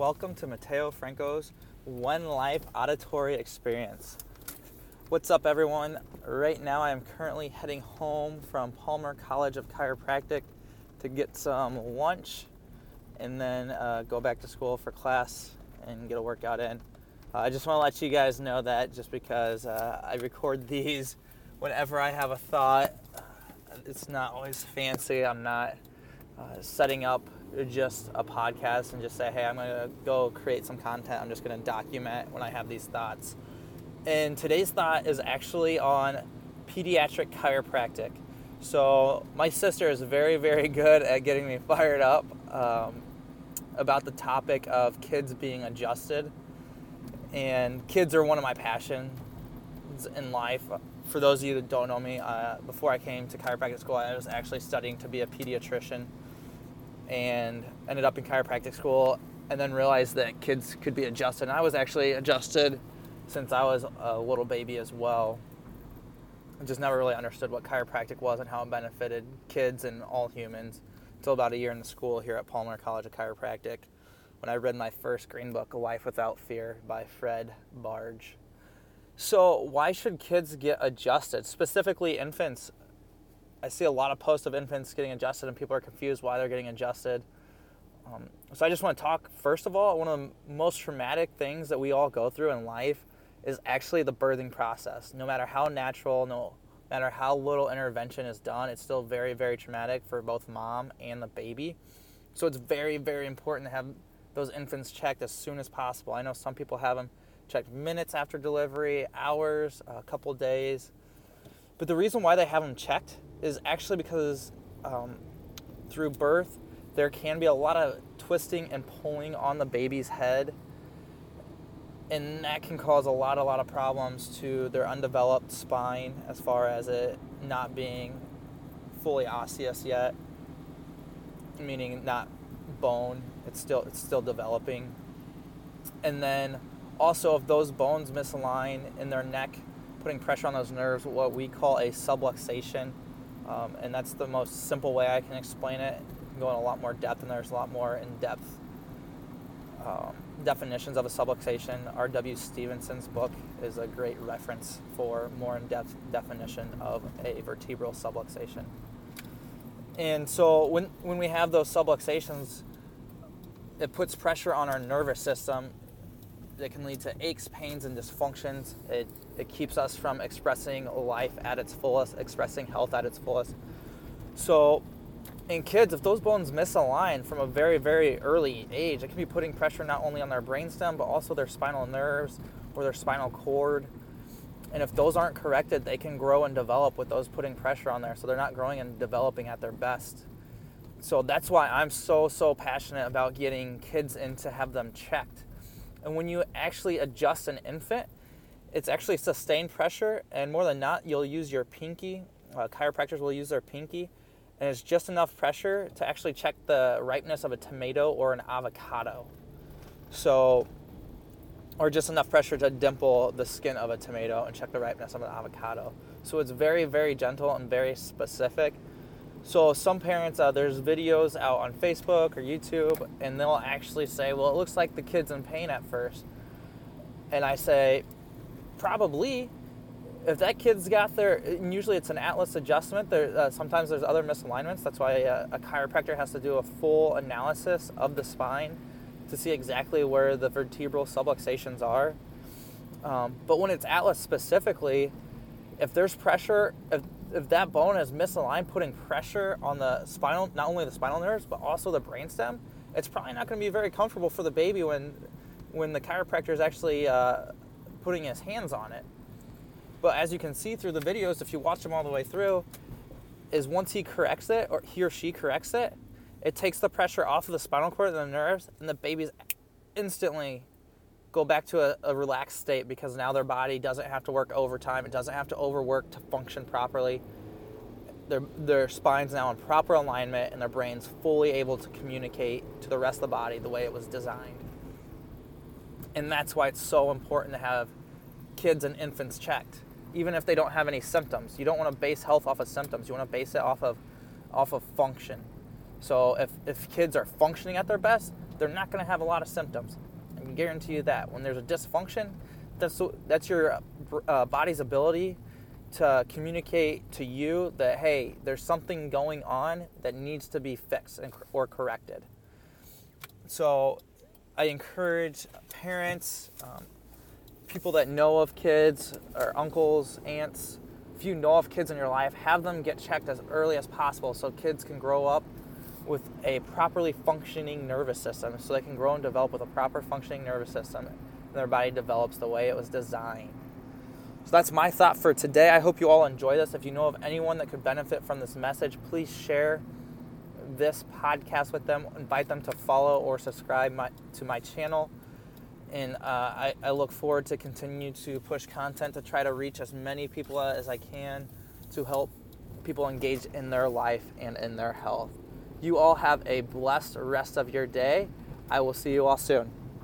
welcome to Mateo Franco's One Life Auditory Experience. What's up, everyone? Right now, I am currently heading home from Palmer College of Chiropractic to get some lunch and then uh, go back to school for class and get a workout in. Uh, I just want to let you guys know that just because uh, I record these whenever I have a thought. It's not always fancy. I'm not uh, setting up just a podcast and just say, hey, I'm going to go create some content. I'm just going to document when I have these thoughts. And today's thought is actually on pediatric chiropractic. So, my sister is very, very good at getting me fired up um, about the topic of kids being adjusted. And kids are one of my passions in life. For those of you that don't know me, uh, before I came to chiropractic school, I was actually studying to be a pediatrician and ended up in chiropractic school and then realized that kids could be adjusted. And I was actually adjusted since I was a little baby as well. I just never really understood what chiropractic was and how it benefited kids and all humans until about a year in the school here at Palmer College of Chiropractic when I read my first green book, A Life Without Fear by Fred Barge. So, why should kids get adjusted, specifically infants? I see a lot of posts of infants getting adjusted, and people are confused why they're getting adjusted. Um, so I just want to talk first of all. One of the most traumatic things that we all go through in life is actually the birthing process. No matter how natural, no matter how little intervention is done, it's still very, very traumatic for both mom and the baby. So it's very, very important to have those infants checked as soon as possible. I know some people have them checked minutes after delivery, hours, a couple days. But the reason why they have them checked is actually because um, through birth, there can be a lot of twisting and pulling on the baby's head. And that can cause a lot, a lot of problems to their undeveloped spine as far as it not being fully osseous yet, meaning not bone. It's still it's still developing. And then also if those bones misalign in their neck, putting pressure on those nerves, what we call a subluxation um, and that's the most simple way I can explain it. go in a lot more depth, and there's a lot more in depth um, definitions of a subluxation. R.W. Stephenson's book is a great reference for more in depth definition of a vertebral subluxation. And so when, when we have those subluxations, it puts pressure on our nervous system that can lead to aches, pains, and dysfunctions. It, it keeps us from expressing life at its fullest, expressing health at its fullest. So, in kids, if those bones misalign from a very, very early age, it can be putting pressure not only on their brainstem, but also their spinal nerves or their spinal cord. And if those aren't corrected, they can grow and develop with those putting pressure on there. So they're not growing and developing at their best. So that's why I'm so, so passionate about getting kids in to have them checked and when you actually adjust an infant, it's actually sustained pressure, and more than not, you'll use your pinky. Uh, chiropractors will use their pinky, and it's just enough pressure to actually check the ripeness of a tomato or an avocado. So, or just enough pressure to dimple the skin of a tomato and check the ripeness of an avocado. So it's very, very gentle and very specific. So some parents, uh, there's videos out on Facebook or YouTube, and they'll actually say, "Well, it looks like the kid's in pain at first. and I say, "Probably." If that kid's got their, usually it's an atlas adjustment. There, uh, sometimes there's other misalignments. That's why a, a chiropractor has to do a full analysis of the spine to see exactly where the vertebral subluxations are. Um, but when it's atlas specifically, if there's pressure, if if that bone is misaligned, putting pressure on the spinal, not only the spinal nerves, but also the brainstem, it's probably not going to be very comfortable for the baby when, when the chiropractor is actually uh, putting his hands on it. But as you can see through the videos, if you watch them all the way through, is once he corrects it or he or she corrects it, it takes the pressure off of the spinal cord and the nerves, and the baby's instantly go back to a, a, relaxed state because now their body doesn't have to work overtime. It doesn't have to overwork to function properly. Their, their spine's now in proper alignment and their brain's fully able to communicate to the rest of the body the way it was designed. And that's why it's so important to have kids and infants checked, even if they don't have any symptoms. You don't want to base health off of symptoms. You want to base it off of off of function. So if, if kids are functioning at their best, they're not going to have a lot of symptoms. I can guarantee you that. When there's a dysfunction, that's that's your uh, body's ability to communicate to you that hey, there's something going on that needs to be fixed and, or corrected. So, I encourage parents, um, people that know of kids, or uncles, aunts. If you know of kids in your life, have them get checked as early as possible so kids can grow up with a properly functioning nervous system, so they can grow and develop with a proper functioning nervous system, and their body develops the way it was designed. So that's my thought for today. I hope you all enjoy this. If you know of anyone that could benefit from this message, please share this podcast with them. Invite them to follow or subscribe my, to my channel. And uh, I, I look forward to continue to push content to try to reach as many people as I can to help people engage in their life and in their health. You all have a blessed rest of your day. I will see you all soon.